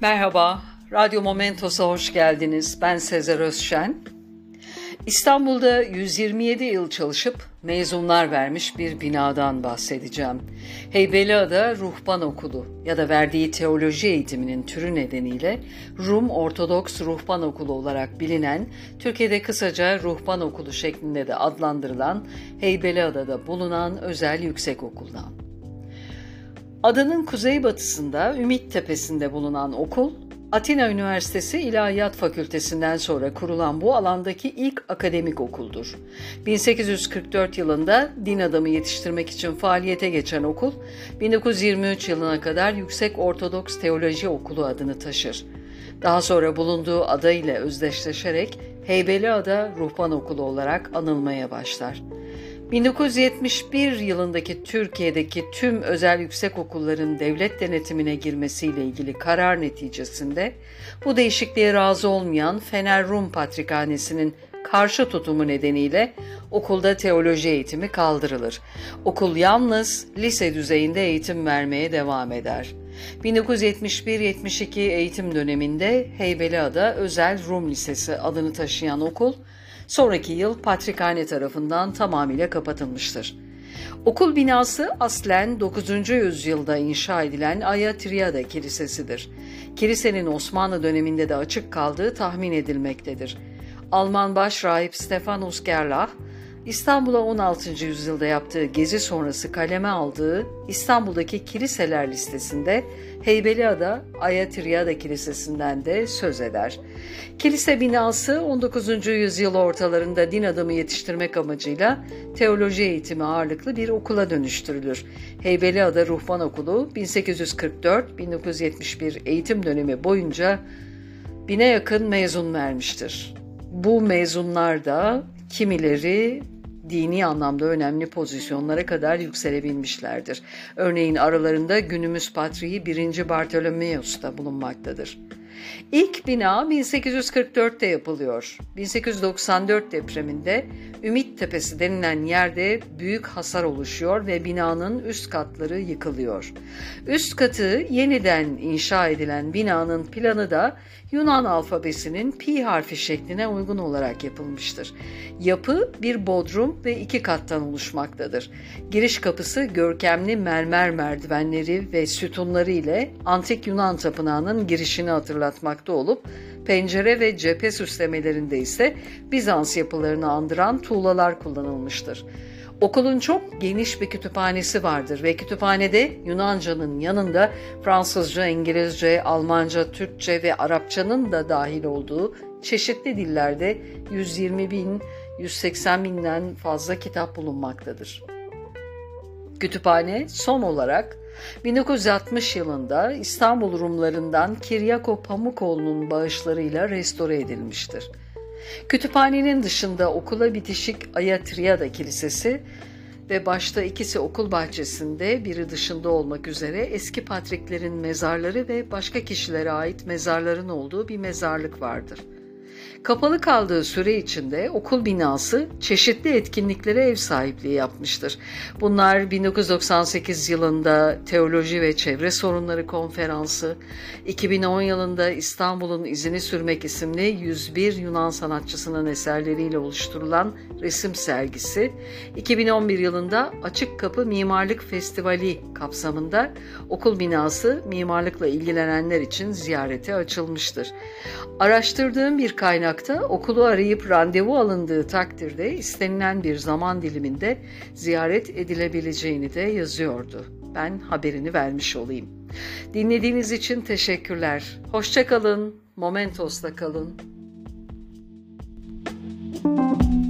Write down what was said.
Merhaba, Radyo Momentos'a hoş geldiniz. Ben Sezer Özşen. İstanbul'da 127 yıl çalışıp mezunlar vermiş bir binadan bahsedeceğim. Heybeliada Ruhban Okulu ya da verdiği teoloji eğitiminin türü nedeniyle Rum Ortodoks Ruhban Okulu olarak bilinen, Türkiye'de kısaca Ruhban Okulu şeklinde de adlandırılan Heybeliada'da bulunan özel yüksek okuldan. Adanın kuzeybatısında Ümit Tepesi'nde bulunan okul, Atina Üniversitesi İlahiyat Fakültesinden sonra kurulan bu alandaki ilk akademik okuldur. 1844 yılında din adamı yetiştirmek için faaliyete geçen okul, 1923 yılına kadar Yüksek Ortodoks Teoloji Okulu adını taşır. Daha sonra bulunduğu ada ile özdeşleşerek Heybeliada Ruhban Okulu olarak anılmaya başlar. 1971 yılındaki Türkiye'deki tüm özel yüksek okulların devlet denetimine girmesiyle ilgili karar neticesinde bu değişikliğe razı olmayan Fener Rum Patrikhanesi'nin karşı tutumu nedeniyle okulda teoloji eğitimi kaldırılır. Okul yalnız lise düzeyinde eğitim vermeye devam eder. 1971-72 eğitim döneminde Heybeliada Özel Rum Lisesi adını taşıyan okul sonraki yıl Patrikhane tarafından tamamıyla kapatılmıştır. Okul binası aslen 9. yüzyılda inşa edilen Aya Triada Kilisesi'dir. Kilisenin Osmanlı döneminde de açık kaldığı tahmin edilmektedir. Alman başrahip Stefanus Gerlach, İstanbul'a 16. yüzyılda yaptığı gezi sonrası kaleme aldığı İstanbul'daki kiliseler listesinde Heybeliada Ayatriada Kilisesi'nden de söz eder. Kilise binası 19. yüzyıl ortalarında din adamı yetiştirmek amacıyla teoloji eğitimi ağırlıklı bir okula dönüştürülür. Heybeliada Ruhban Okulu 1844-1971 eğitim dönemi boyunca bine yakın mezun vermiştir. Bu mezunlar da kimileri dini anlamda önemli pozisyonlara kadar yükselebilmişlerdir. Örneğin aralarında günümüz patriği 1. Bartolomeus da bulunmaktadır. İlk bina 1844'te yapılıyor. 1894 depreminde Ümit Tepesi denilen yerde büyük hasar oluşuyor ve binanın üst katları yıkılıyor. Üst katı yeniden inşa edilen binanın planı da Yunan alfabesinin pi harfi şekline uygun olarak yapılmıştır. Yapı bir bodrum ve iki kattan oluşmaktadır. Giriş kapısı görkemli mermer merdivenleri ve sütunları ile antik Yunan tapınağının girişini hatırlatmakta olup pencere ve cephe süslemelerinde ise Bizans yapılarını andıran tuğlalar kullanılmıştır. Okulun çok geniş bir kütüphanesi vardır ve kütüphanede Yunanca'nın yanında Fransızca, İngilizce, Almanca, Türkçe ve Arapçanın da dahil olduğu çeşitli dillerde 120 bin, 180 binden fazla kitap bulunmaktadır. Kütüphane son olarak 1960 yılında İstanbul Rumlarından Kiryako Pamukoğlu'nun bağışlarıyla restore edilmiştir. Kütüphanenin dışında okula bitişik Ayatriada Kilisesi ve başta ikisi okul bahçesinde biri dışında olmak üzere eski patriklerin mezarları ve başka kişilere ait mezarların olduğu bir mezarlık vardır. Kapalı kaldığı süre içinde okul binası çeşitli etkinliklere ev sahipliği yapmıştır. Bunlar 1998 yılında Teoloji ve Çevre Sorunları Konferansı, 2010 yılında İstanbul'un izini sürmek isimli 101 Yunan sanatçısının eserleriyle oluşturulan resim sergisi, 2011 yılında Açık Kapı Mimarlık Festivali kapsamında okul binası mimarlıkla ilgilenenler için ziyarete açılmıştır. Araştırdığım bir kaynak kaynakta okulu arayıp randevu alındığı takdirde istenilen bir zaman diliminde ziyaret edilebileceğini de yazıyordu. Ben haberini vermiş olayım. Dinlediğiniz için teşekkürler. Hoşçakalın, Momentos'ta kalın. Müzik